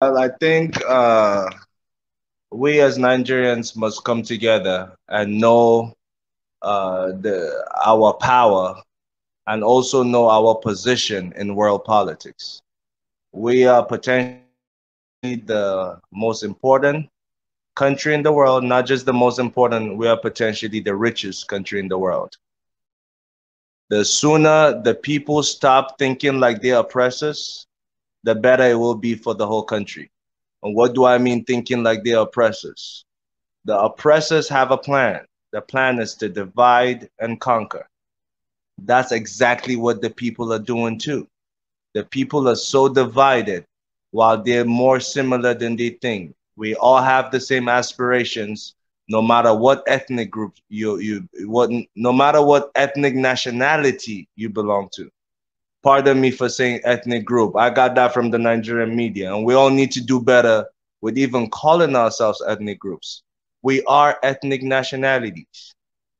Well, I think uh, we as Nigerians must come together and know uh, the our power and also know our position in world politics. We are potentially the most important country in the world, not just the most important, we are potentially the richest country in the world. The sooner the people stop thinking like they're oppressors, the better it will be for the whole country. And what do I mean thinking like they're oppressors? The oppressors have a plan. The plan is to divide and conquer. That's exactly what the people are doing too. The people are so divided while they're more similar than they think. We all have the same aspirations, no matter what ethnic group you you what no matter what ethnic nationality you belong to. Pardon me for saying ethnic group. I got that from the Nigerian media, and we all need to do better with even calling ourselves ethnic groups. We are ethnic nationalities.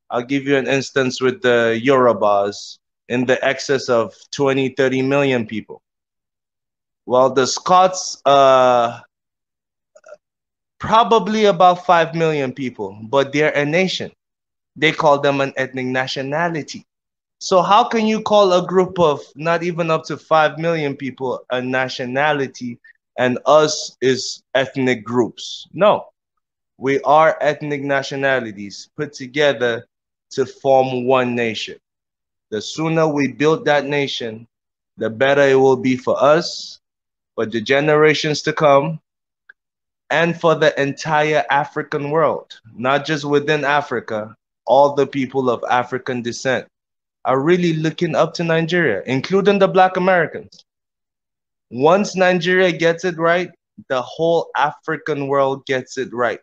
I'll give you an instance with the Yorubas in the excess of 20, 30 million people. Well, the Scots, uh, probably about 5 million people, but they're a nation. They call them an ethnic nationality. So how can you call a group of not even up to 5 million people a nationality and us is ethnic groups? No, we are ethnic nationalities put together to form one nation. The sooner we build that nation, the better it will be for us, for the generations to come, and for the entire African world, not just within Africa, all the people of African descent are really looking up to Nigeria, including the Black Americans. Once Nigeria gets it right, the whole African world gets it right.